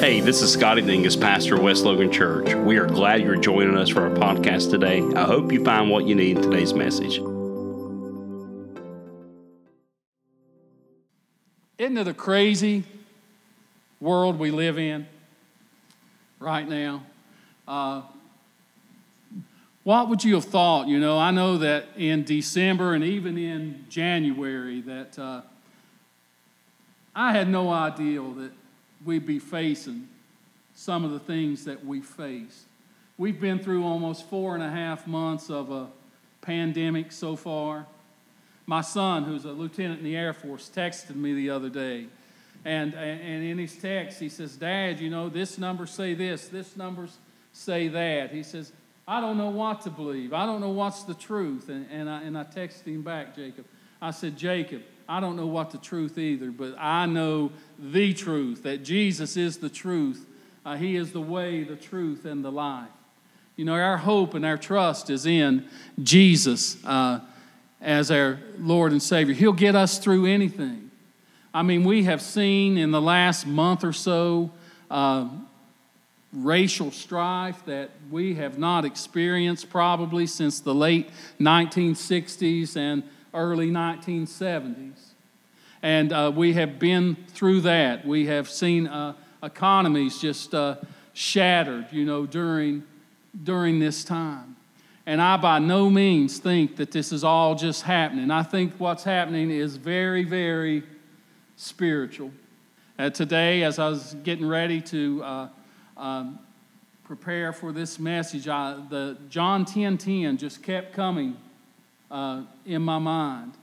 Hey, this is Scotty Dingus, pastor of West Logan Church. We are glad you're joining us for our podcast today. I hope you find what you need in today's message. Isn't it a crazy world we live in right now? Uh, what would you have thought? You know, I know that in December and even in January that uh, I had no idea that we'd be facing some of the things that we face. We've been through almost four and a half months of a pandemic so far. My son, who's a lieutenant in the Air Force, texted me the other day. And, and in his text, he says, Dad, you know, this number say this, this numbers say that. He says, I don't know what to believe. I don't know what's the truth. And, and, I, and I texted him back, Jacob. I said, Jacob, I don't know what the truth either, but I know the truth, that Jesus is the truth. Uh, he is the way, the truth, and the life. You know, our hope and our trust is in Jesus uh, as our Lord and Savior. He'll get us through anything. I mean, we have seen in the last month or so uh, racial strife that we have not experienced probably since the late 1960s and early 1970s. And uh, we have been through that. We have seen uh, economies just uh, shattered, you know, during, during this time. And I by no means think that this is all just happening. I think what's happening is very, very spiritual. Uh, today, as I was getting ready to uh, um, prepare for this message, I, the John 10 10 just kept coming uh, in my mind.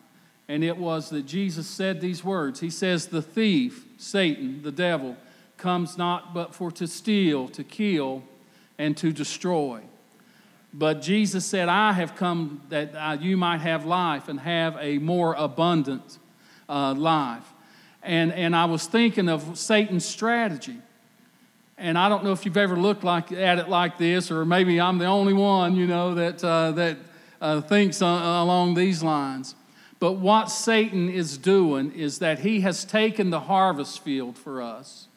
And it was that Jesus said these words He says, The thief, Satan, the devil, comes not but for to steal, to kill, and to destroy. But Jesus said, I have come that uh, you might have life and have a more abundant uh, life. And, and I was thinking of Satan's strategy. And I don't know if you've ever looked like, at it like this, or maybe I'm the only one, you know, that, uh, that uh, thinks uh, along these lines. But what Satan is doing is that he has taken the harvest field for us.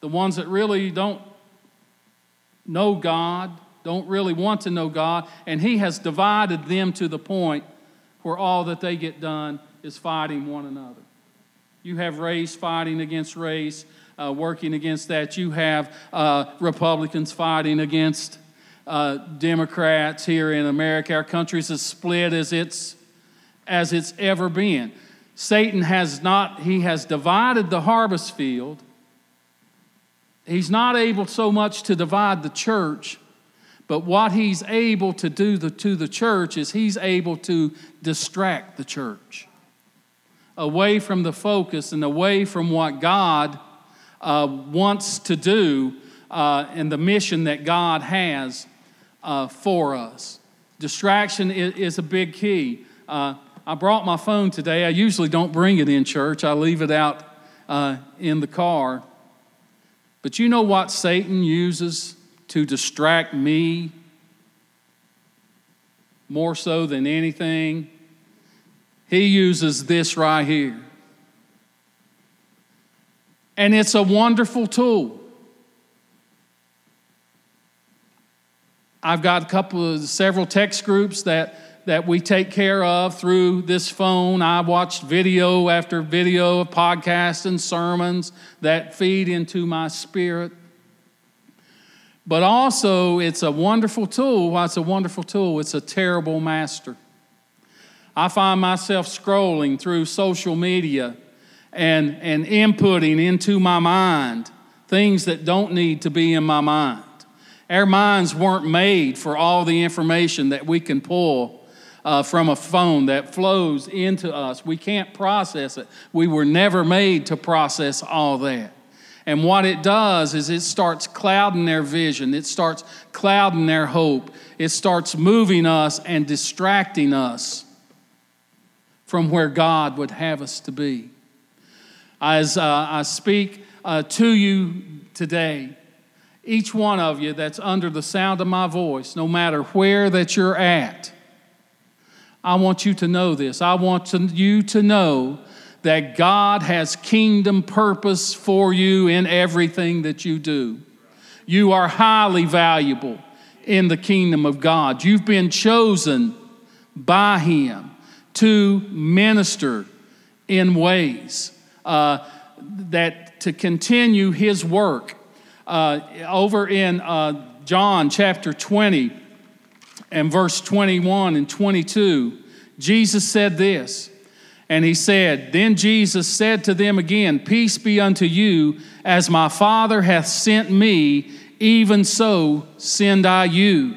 The ones that really don't know God, don't really want to know God, and he has divided them to the point where all that they get done is fighting one another. You have race fighting against race, uh, working against that. You have uh, Republicans fighting against uh, Democrats here in America. Our country is as split as it's, as it's ever been. Satan has not, he has divided the harvest field. He's not able so much to divide the church, but what he's able to do the, to the church is he's able to distract the church away from the focus and away from what God uh, wants to do uh, and the mission that God has uh, for us. Distraction is, is a big key. Uh, I brought my phone today. I usually don't bring it in church, I leave it out uh, in the car. But you know what Satan uses to distract me more so than anything? He uses this right here. And it's a wonderful tool. I've got a couple of several text groups that that we take care of through this phone. I watched video after video of podcasts and sermons that feed into my spirit. But also, it's a wonderful tool. Why it's a wonderful tool? It's a terrible master. I find myself scrolling through social media and, and inputting into my mind things that don't need to be in my mind. Our minds weren't made for all the information that we can pull uh, from a phone that flows into us. We can't process it. We were never made to process all that. And what it does is it starts clouding their vision, it starts clouding their hope, it starts moving us and distracting us from where God would have us to be. As uh, I speak uh, to you today, each one of you that's under the sound of my voice, no matter where that you're at, I want you to know this. I want to, you to know that God has kingdom purpose for you in everything that you do. You are highly valuable in the kingdom of God. You've been chosen by Him to minister in ways uh, that to continue His work. Uh, over in uh, John chapter 20 and verse 21 and 22, Jesus said this. And he said, Then Jesus said to them again, Peace be unto you, as my Father hath sent me, even so send I you.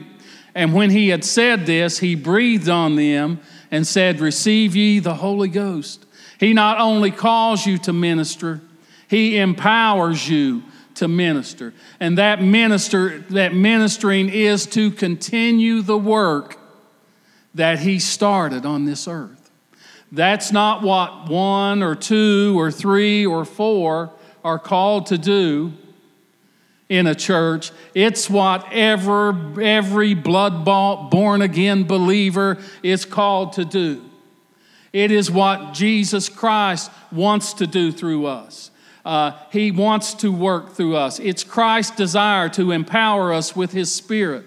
And when he had said this, he breathed on them and said, Receive ye the Holy Ghost. He not only calls you to minister, he empowers you to minister. And that minister, that ministering is to continue the work that he started on this earth. That's not what one or two or three or four are called to do in a church. It's what ever, every blood bought, born again believer is called to do. It is what Jesus Christ wants to do through us. Uh, he wants to work through us. It's Christ's desire to empower us with His Spirit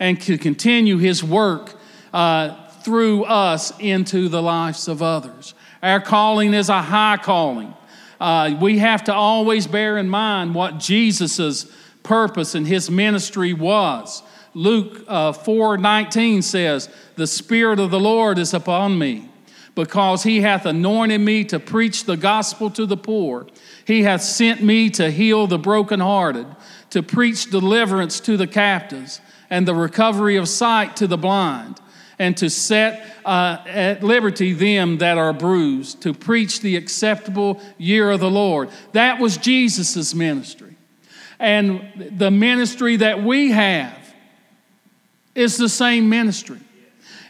and to continue His work uh, through us into the lives of others. Our calling is a high calling. Uh, we have to always bear in mind what Jesus' purpose and his ministry was. Luke uh, 4 19 says, The Spirit of the Lord is upon me, because he hath anointed me to preach the gospel to the poor. He hath sent me to heal the brokenhearted, to preach deliverance to the captives, and the recovery of sight to the blind and to set uh, at liberty them that are bruised, to preach the acceptable year of the Lord. That was Jesus' ministry. And the ministry that we have is the same ministry.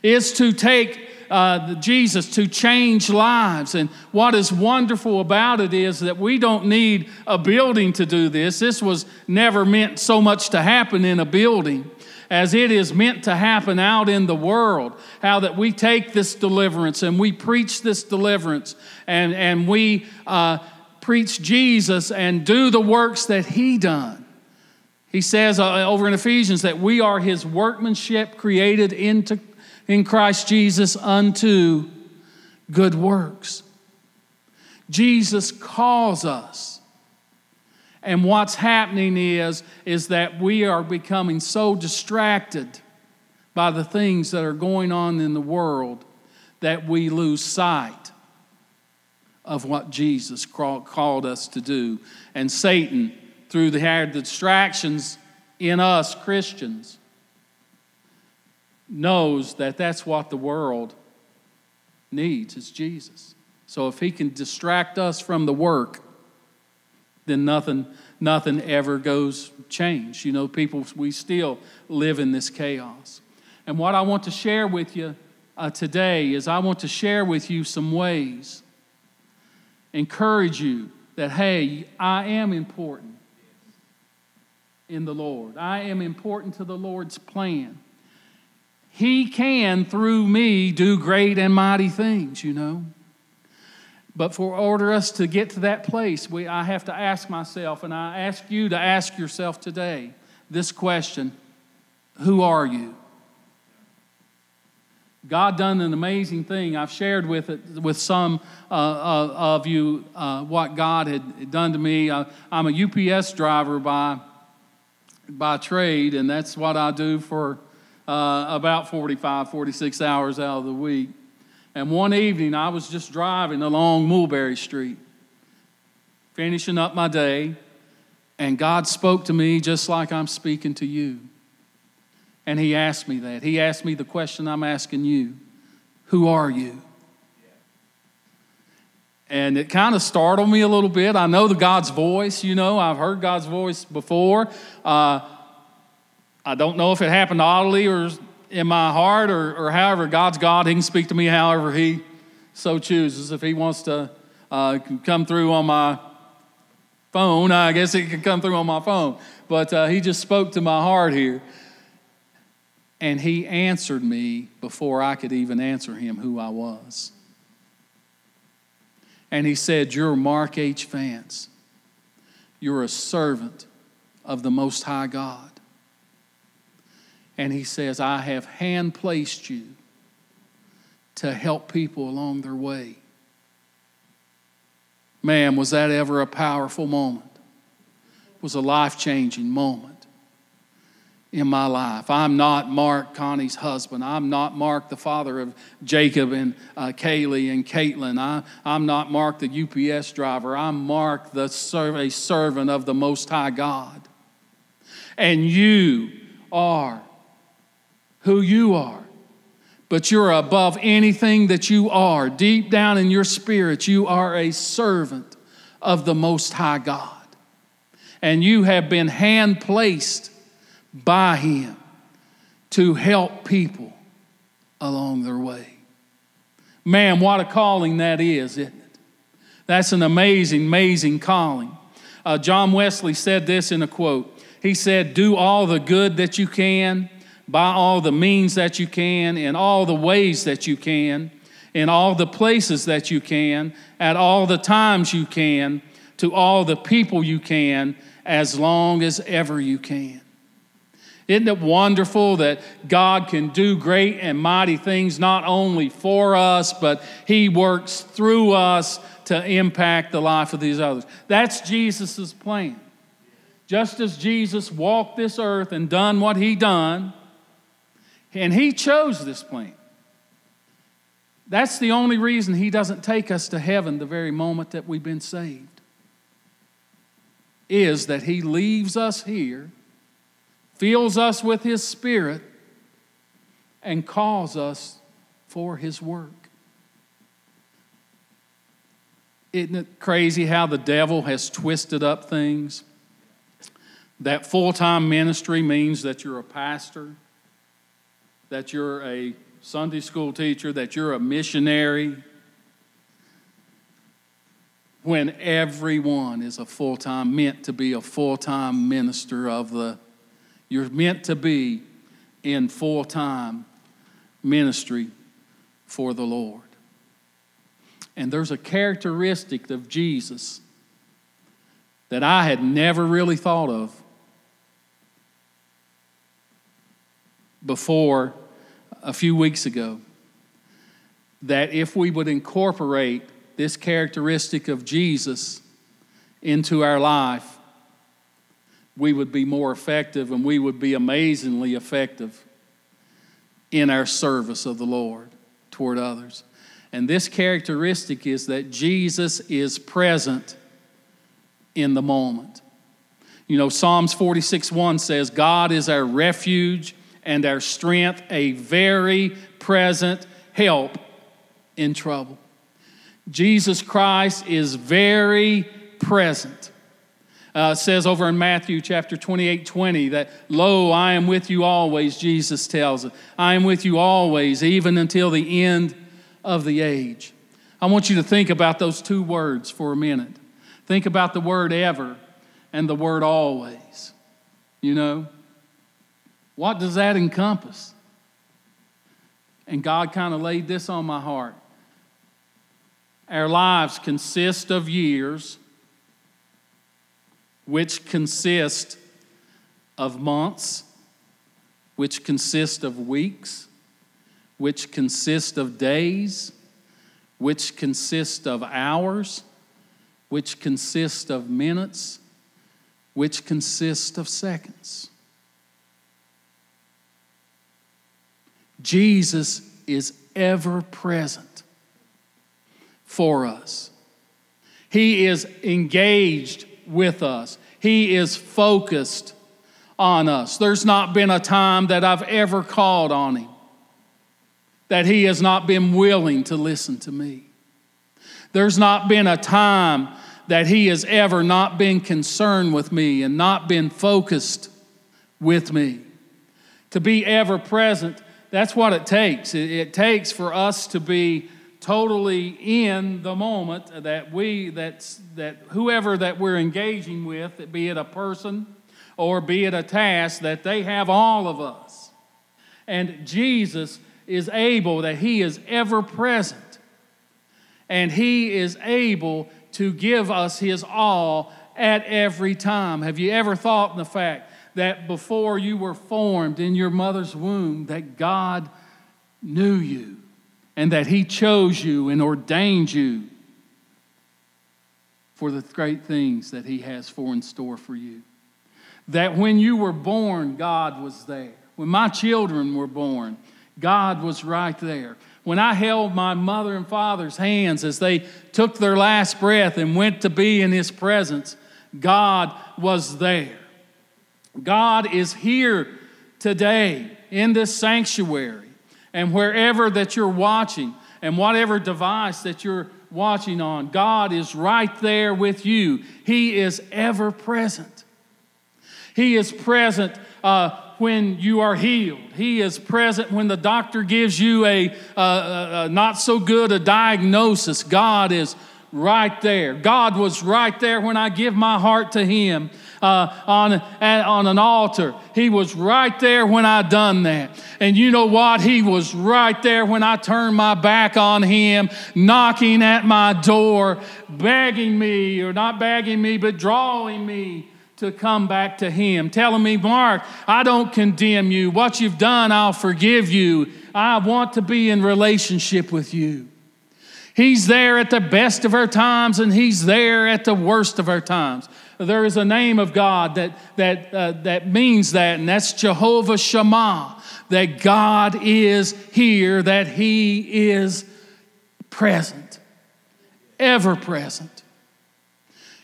It's to take uh, Jesus to change lives. And what is wonderful about it is that we don't need a building to do this. This was never meant so much to happen in a building as it is meant to happen out in the world. How that we take this deliverance and we preach this deliverance and, and we uh, preach Jesus and do the works that He done. He says uh, over in Ephesians that we are His workmanship created into, in Christ Jesus unto good works. Jesus calls us and what's happening is, is that we are becoming so distracted by the things that are going on in the world that we lose sight of what Jesus called us to do. And Satan, through the distractions in us Christians, knows that that's what the world needs is Jesus. So if he can distract us from the work, then nothing, nothing ever goes change. You know, people, we still live in this chaos. And what I want to share with you uh, today is I want to share with you some ways, encourage you that, hey, I am important in the Lord. I am important to the Lord's plan. He can, through me, do great and mighty things, you know. But for order us to get to that place, we, I have to ask myself, and I ask you to ask yourself today this question Who are you? God done an amazing thing. I've shared with it with some uh, uh, of you uh, what God had done to me. Uh, I'm a UPS driver by by trade, and that's what I do for uh, about 45, 46 hours out of the week. And one evening, I was just driving along Mulberry Street, finishing up my day, and God spoke to me just like I'm speaking to you. And He asked me that. He asked me the question I'm asking you Who are you? And it kind of startled me a little bit. I know the God's voice, you know, I've heard God's voice before. Uh, I don't know if it happened audibly or in my heart or, or however God's God, He can speak to me however He so chooses. If He wants to uh, come through on my phone, I guess He can come through on my phone. But uh, He just spoke to my heart here. And He answered me before I could even answer Him who I was. And he said, You're Mark H. Vance. You're a servant of the Most High God. And he says, I have hand placed you to help people along their way. Man, was that ever a powerful moment? It was a life changing moment in my life. I'm not Mark, Connie's husband. I'm not Mark, the father of Jacob and uh, Kaylee and Caitlin. I, I'm not Mark, the UPS driver. I'm Mark, the a servant of the Most High God. And you are who you are. But you're above anything that you are. Deep down in your spirit, you are a servant of the Most High God. And you have been hand placed by Him to help people along their way. Man, what a calling that is, isn't it? That's an amazing, amazing calling. Uh, John Wesley said this in a quote. He said, Do all the good that you can, by all the means that you can, in all the ways that you can, in all the places that you can, at all the times you can, to all the people you can, as long as ever you can. Isn't it wonderful that God can do great and mighty things not only for us, but He works through us to impact the life of these others? That's Jesus' plan. Just as Jesus walked this earth and done what He done, and He chose this plan. That's the only reason He doesn't take us to heaven the very moment that we've been saved, is that He leaves us here fills us with His Spirit, and calls us for His work. Isn't it crazy how the devil has twisted up things? That full time ministry means that you're a pastor, that you're a Sunday school teacher, that you're a missionary, when everyone is a full time, meant to be a full time minister of the you're meant to be in full time ministry for the Lord. And there's a characteristic of Jesus that I had never really thought of before a few weeks ago. That if we would incorporate this characteristic of Jesus into our life, we would be more effective and we would be amazingly effective in our service of the Lord toward others. And this characteristic is that Jesus is present in the moment. You know, Psalms 46 1 says, God is our refuge and our strength, a very present help in trouble. Jesus Christ is very present uh, says over in Matthew chapter 28 20 that, Lo, I am with you always, Jesus tells it. I am with you always, even until the end of the age. I want you to think about those two words for a minute. Think about the word ever and the word always. You know, what does that encompass? And God kind of laid this on my heart. Our lives consist of years which consist of months, which consist of weeks, which consist of days, which consist of hours, which consist of minutes, which consist of seconds. Jesus is ever present for us. He is engaged with us. He is focused on us. There's not been a time that I've ever called on Him that He has not been willing to listen to me. There's not been a time that He has ever not been concerned with me and not been focused with me. To be ever present, that's what it takes. It, takes for us to be totally in the moment that we that that whoever that we're engaging with be it a person or be it a task that they have all of us and jesus is able that he is ever present and He is able to give us His all at every time. Have you ever thought in the fact that before you were formed in your mother's womb, that God knew you and that He chose you and ordained you for the great things that He has for in store for you? That when you were born, God was there. When my children were born, God was right there. When I held my mother and father's hands as they took their last breath and went to be in His presence, God was there. God is here today in this sanctuary and wherever that you're watching and whatever device that you're watching on, God is right there with you. He is ever present. He is present uh, when you are healed. He is present when the doctor gives you a, a, a not so good a diagnosis. God is right there. God was right there when I give my heart to Him uh, on, on an altar. He was right there when I done that. And you know what? He was right there when I turned my back on Him, knocking at my door, begging me, or not begging me, but drawing me to come back to Him, telling me, Mark, I don't condemn you. What you've done, I'll forgive you. I want to be in relationship with you. He's there at the best of our times, and He's there at the worst of our times. There is a name of God that, that, uh, that means that, and that's Jehovah Shammah, that God is here, that He is present, ever present.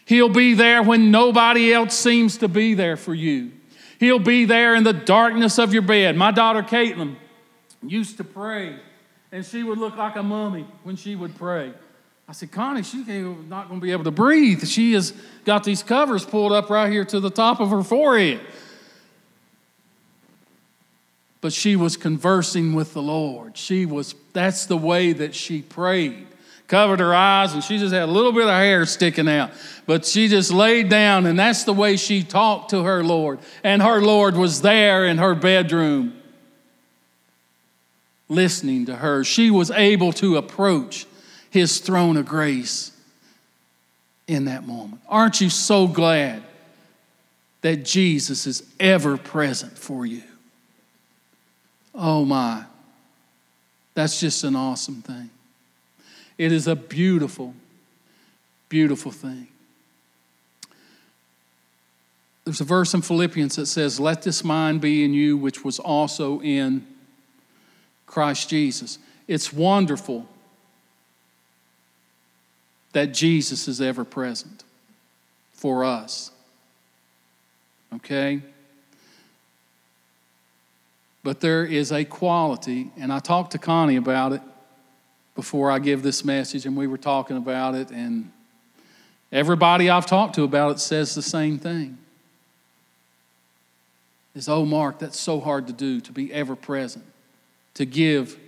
He'll be there when nobody else seems to be there for you. He'll be there in the darkness of your bed. My daughter Caitlin used to pray, and she would look like a mummy when she would pray. I said, Connie, she's not going to be able to breathe. She has got these covers pulled up right here to the top of her forehead. But she was conversing with the Lord. She was, that's the way that she prayed covered her eyes, and she just had a little bit of hair sticking out. But she just laid down, and that's the way she talked to her Lord. And her Lord was there in her bedroom listening to her. She was able to approach his throne of grace in that moment. Aren't you so glad that Jesus is ever present for you? Oh my, that's just an awesome thing. It is a beautiful, beautiful thing. There's a verse in Philippians that says, Let this mind be in you, which was also in Christ Jesus. It's wonderful that Jesus is ever present for us. Okay? But there is a quality, and I talked to Connie about it before I give this message, and we were talking about it, and everybody I've talked to about it says the same thing. Is, oh, Mark, that's so hard to do, to be ever present, to give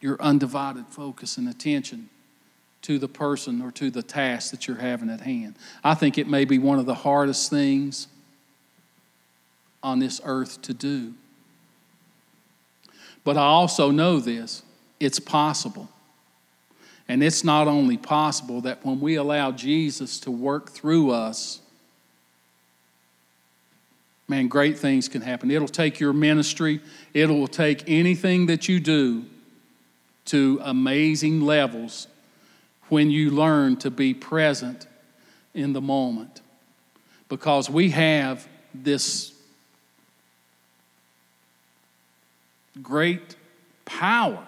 your undivided focus and attention to the person or to the task that you're having at hand. I think it may be one of the hardest things on this earth to do. But I also know this it's possible. And it's not only possible that when we allow Jesus to work through us, man, great things can happen. It'll take your ministry, it will take anything that you do to amazing levels when you learn to be present in the moment. Because we have this great power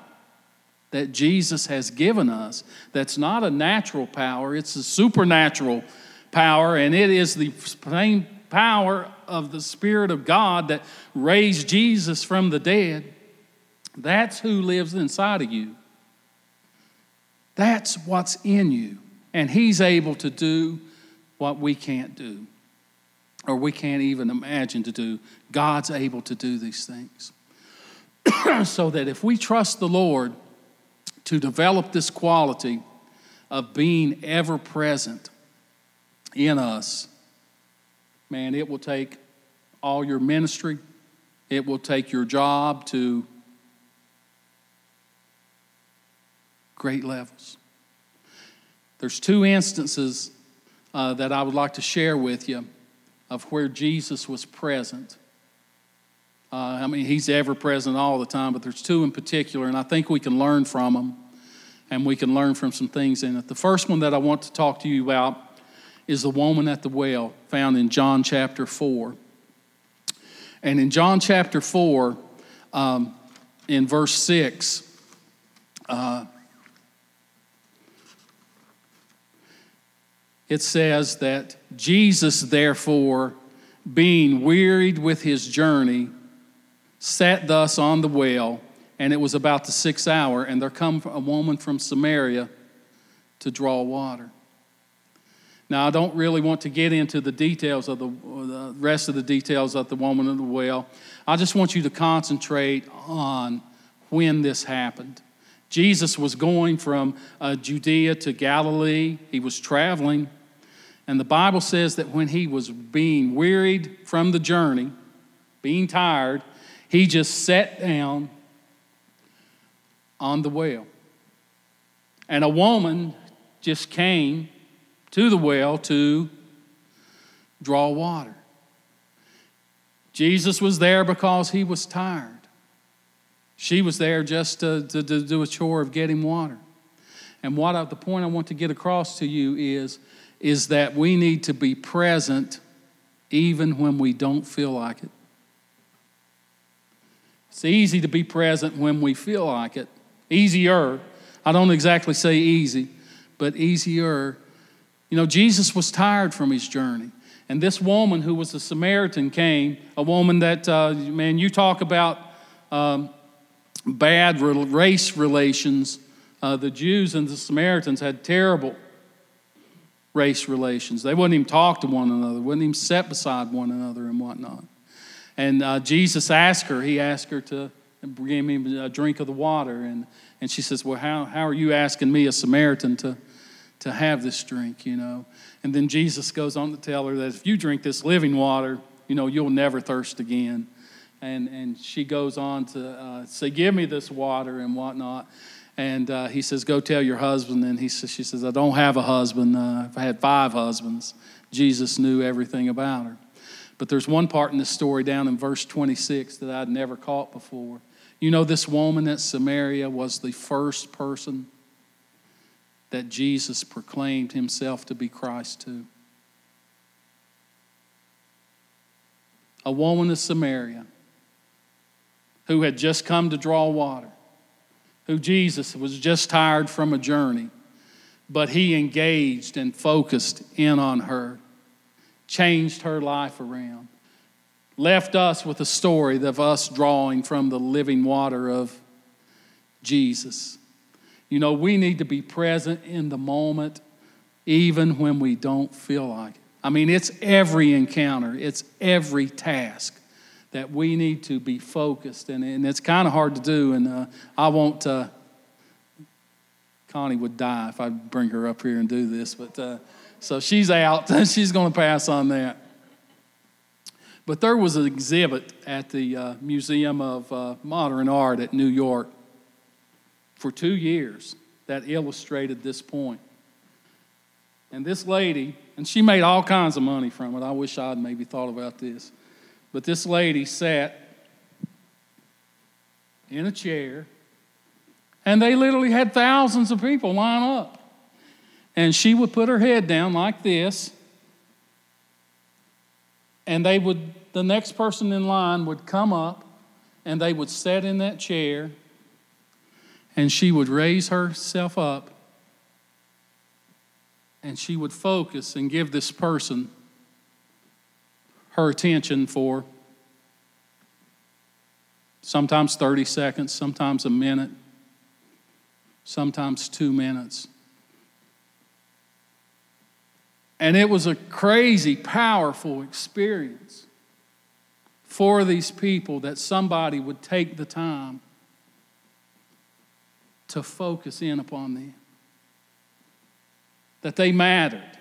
that Jesus has given us that's not a natural power, it's a supernatural power, and it is the same power of the Spirit of God that raised Jesus from the dead. That's who lives inside of you. That's what's in you. And He's able to do what we can't do, or we can't even imagine to do. God's able to do these things. so that if we trust the Lord, to develop this quality of being ever present in us, man, it will take all your ministry, it will take your job to great levels. There's two instances uh, that I would like to share with you of where Jesus was present. Uh, I mean, he's ever present all the time, but there's two in particular, and I think we can learn from them and we can learn from some things in it. The first one that I want to talk to you about is the woman at the well, found in John chapter 4. And in John chapter 4, um, in verse 6, uh, it says that Jesus, therefore, being wearied with his journey, sat thus on the well, and it was about the sixth hour, and there come a woman from Samaria to draw water. Now, I don't really want to get into the details of the, the rest of the details of the woman at the well. I just want you to concentrate on when this happened. Jesus was going from uh, Judea to Galilee, he was traveling. And the Bible says that when he was being wearied from the journey, being tired, he just sat down on the well. And a woman just came to the well to draw water. Jesus was there because he was tired. She was there just to, to, to do a chore of getting water. And what I, the point I want to get across to you is, is that we need to be present even when we don't feel like it. It's easy to be present when we feel like it. Easier. I don't exactly say easy, but easier. You know, Jesus was tired from his journey. And this woman who was a Samaritan came, a woman that, uh, man, you talk about um, bad race relations. Uh, the Jews and the Samaritans had terrible race relations. They wouldn't even talk to one another, wouldn't even sit beside one another and whatnot. And uh, Jesus asked her, he asked her to give me a drink of the water. And, and she says, Well, how, how are you asking me, a Samaritan, to, to have this drink, you know? And then Jesus goes on to tell her that if you drink this living water, you know, you'll never thirst again. And, and she goes on to uh, say, Give me this water and whatnot. And uh, he says, Go tell your husband. And he says, she says, I don't have a husband. Uh, if I had five husbands, Jesus knew everything about her. But there's one part in this story down in verse 26 that I'd never caught before. You know, this woman at Samaria was the first person that Jesus proclaimed himself to be Christ to. A woman of Samaria who had just come to draw water, who Jesus was just tired from a journey, but he engaged and focused in on her changed her life around. Left us with a story of us drawing from the living water of Jesus. You know, we need to be present in the moment, even when we don't feel like it. I mean, it's every encounter, it's every task that we need to be focused, and, and it's kind of hard to do. And uh, I won't, uh, Connie would die if I bring her up here and do this, but. Uh, so she's out. she's going to pass on that. But there was an exhibit at the uh, Museum of uh, Modern Art at New York for two years that illustrated this point. And this lady, and she made all kinds of money from it. I wish I'd maybe thought about this. But this lady sat in a chair, and they literally had thousands of people line up. And she would put her head down like this and they would the next person in line would come up and they would sit in that chair and she would raise herself up and she would focus and give this person her attention for sometimes 30 seconds, sometimes a minute, sometimes two minutes. And it was a crazy, powerful experience for these people that somebody would take the time to focus in upon them, that they mattered,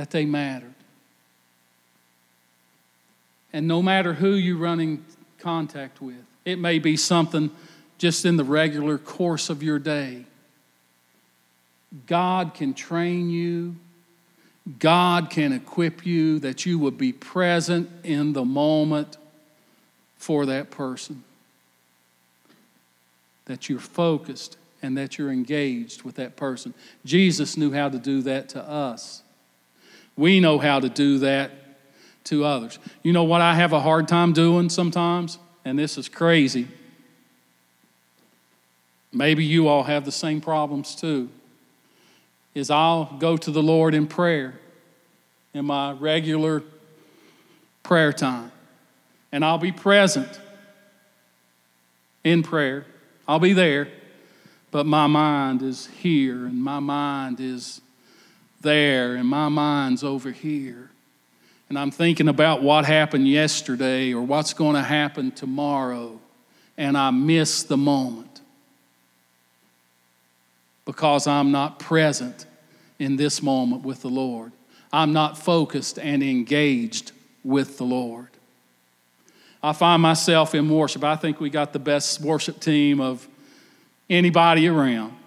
that they mattered. And no matter who you're running contact with, it may be something just in the regular course of your day. God can train you. God can equip you that you would be present in the moment for that person. That you're focused and that you're engaged with that person. Jesus knew how to do that to us. We know how to do that to others. You know what I have a hard time doing sometimes? And this is crazy. Maybe you all have the same problems too. Is I'll go to the Lord in prayer in my regular prayer time. And I'll be present in prayer. I'll be there, but my mind is here and my mind is there and my mind's over here. And I'm thinking about what happened yesterday or what's going to happen tomorrow, and I miss the moment because I'm not present in this moment with the Lord. I'm not focused and engaged with the Lord. I find myself in worship. I think we got the best worship team of anybody around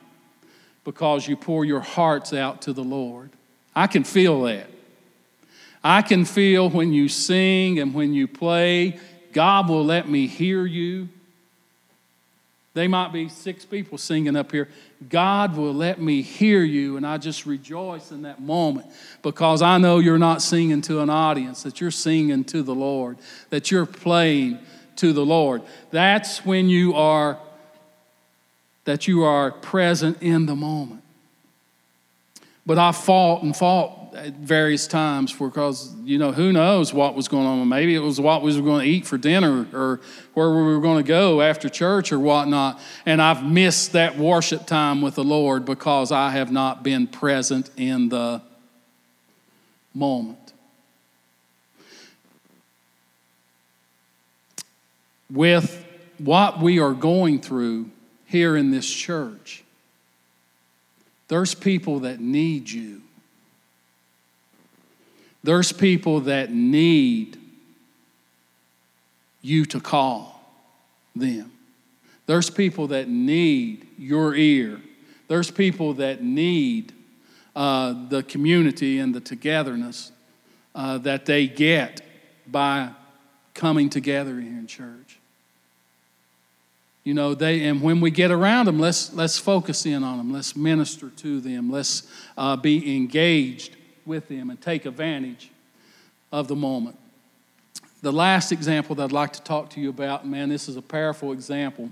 because you pour your hearts out to the Lord. I can feel that. I can feel when you sing and when you play, God will let me hear you. They might be six people singing up here. God will let me hear you, and I just rejoice in that moment because I know you're not singing to an audience, that you're singing to the Lord, that you're playing to the Lord. That's when you are that you are present in the moment. But I fought and fought at various times for because, you know, who knows what was going on. Maybe it was what we were going to eat for dinner or where we were going to go after church or whatnot. And I've missed that worship time with the Lord because I have not been present in the moment. With what we are going through here in this church, there's people that need you. There's people that need you to call them. There's people that need your ear. There's people that need uh, the community and the togetherness uh, that they get by coming together here in church. You know, they and when we get around them, let's let's focus in on them. Let's minister to them. Let's uh, be engaged with them and take advantage of the moment. The last example that I'd like to talk to you about, man, this is a powerful example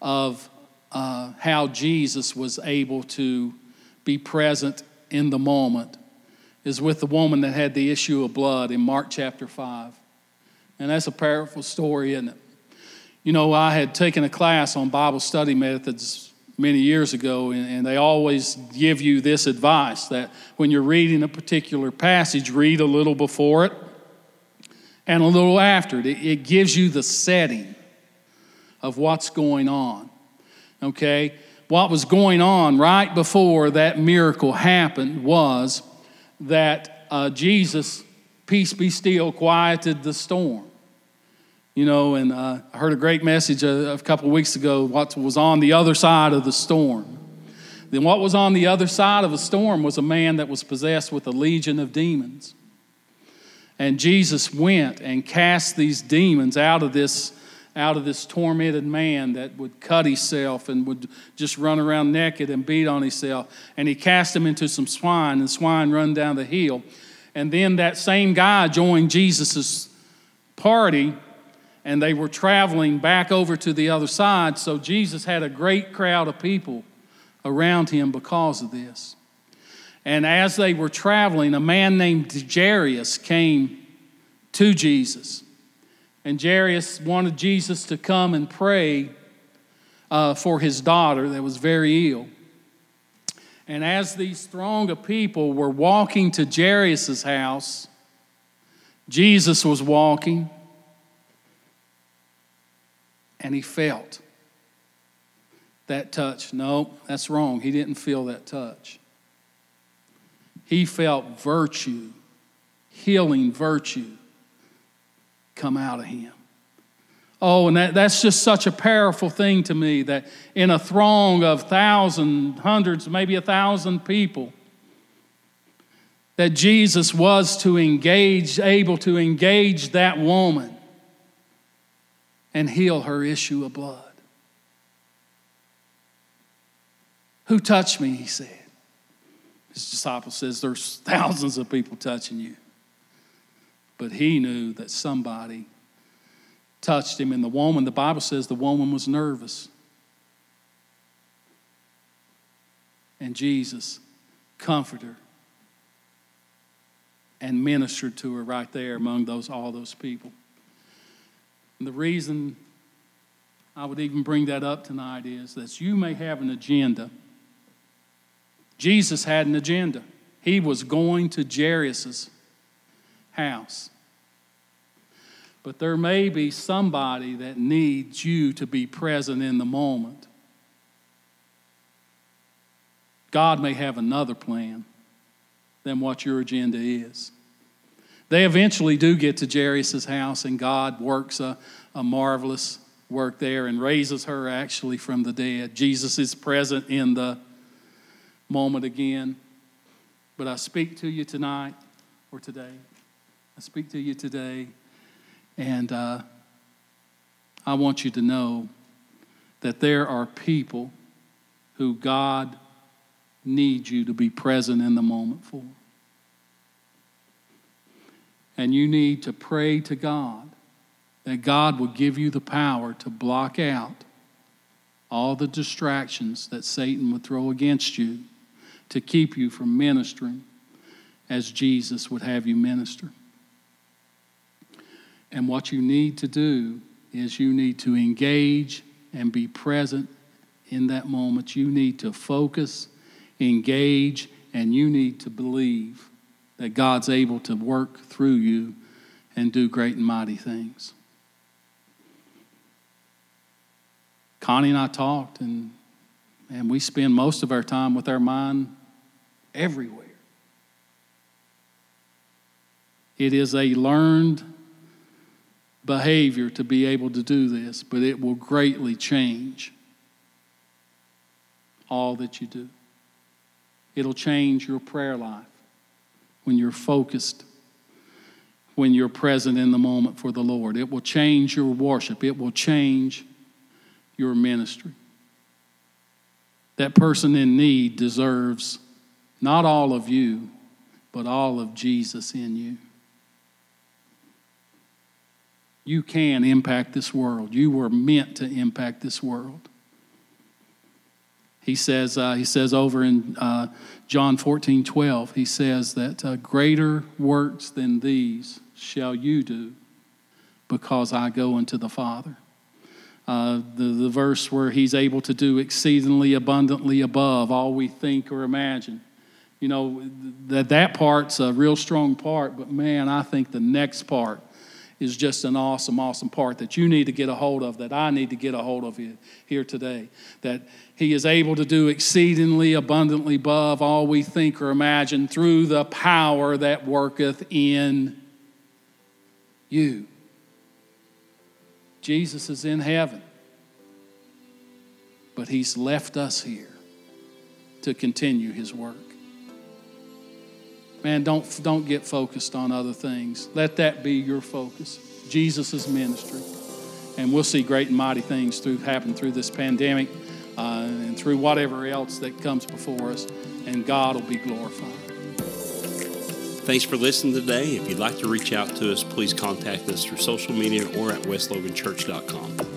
of uh, how Jesus was able to be present in the moment, is with the woman that had the issue of blood in Mark chapter 5. And that's a powerful story, isn't it? You know, I had taken a class on Bible study methods many years ago, and, they always give you this advice that when you're reading a particular passage, read a little before it and a little after it. It gives you the setting of what's going on. Okay? What was going on right before that miracle happened was that uh, Jesus, peace be still, quieted the storm. You know, and uh, I heard a great message a, a couple weeks ago what was on the other side of the storm. Then, what was on the other side of the storm was a man that was possessed with a legion of demons. And Jesus went and cast these demons out of this out of this tormented man that would cut himself and would just run around naked and beat on himself. And he cast him into some swine, and swine run down the hill. And then that same guy joined Jesus' party and they were traveling back over to the other side. So Jesus had a great crowd of people around him because of this. And as they were traveling, a man named Jairus came to Jesus. And Jairus wanted Jesus to come and pray uh, for his daughter that was very ill. And as these throng of people were walking to Jairus' house, Jesus was walking and he felt that touch. No, that's wrong. He didn't feel that touch. He felt virtue, healing virtue, come out of him. Oh, and that, that's just such a powerful thing to me that in a throng of thousands, hundreds, maybe a thousand people, that Jesus was to engage, able to engage that woman and heal her issue of blood. Who touched me? He said. His disciple says, There's thousands of people touching you. But he knew that somebody touched him. And the woman, the Bible says the woman was nervous. And Jesus comforted her and ministered to her right there among those all those people. And the reason I would even bring that up tonight is that you may have an agenda. Jesus had an agenda. He was going to Jairus' house. But there may be somebody that needs you to be present in the moment. God may have another plan than what your agenda is. They eventually do get to Jairus' house, and God works a, a marvelous work there and raises her actually from the dead. Jesus is present in the moment again. But I speak to you tonight or today. I speak to you today, and uh, I want you to know that there are people who God needs you to be present in the moment for. And you need to pray to God that God will give you the power to block out all the distractions that Satan would throw against you to keep you from ministering as Jesus would have you minister. And what you need to do is you need to engage and be present in that moment. You need to focus engage, and you need to believe that God's able to work through you and do great and mighty things. Connie and I talked, and, and we spend most of our time with our mind everywhere. It is a learned behavior to be able to do this, but it will greatly change all that you do. It'll change your prayer life when you're focused, when you're present in the moment for the Lord. It will change your worship, it will change your ministry. That person in need deserves not all of you, but all of Jesus in you. You can impact this world. You were meant to impact this world. He says, uh, he says over in uh, John 14, 12, he says that uh, greater works than these shall you do because I go unto the Father. Uh, the, the verse where he's able to do exceedingly abundantly above all we think or imagine. You know, that, that part's a real strong part, but man, I think the next part is just an awesome, awesome part that you need to get a hold of, that I need to get a hold of here today. That He is able to do exceedingly abundantly above all we think or imagine through the power that worketh in you. Jesus is in heaven, but He's left us here to continue His work. Man, don't, don't get focused on other things. Let that be your focus. Jesus' ministry. And we'll see great and mighty things through happen through this pandemic uh, and through whatever else that comes before us. And God will be glorified. Thanks for listening today. If you'd like to reach out to us, please contact us through social media or at westloganchurch.com.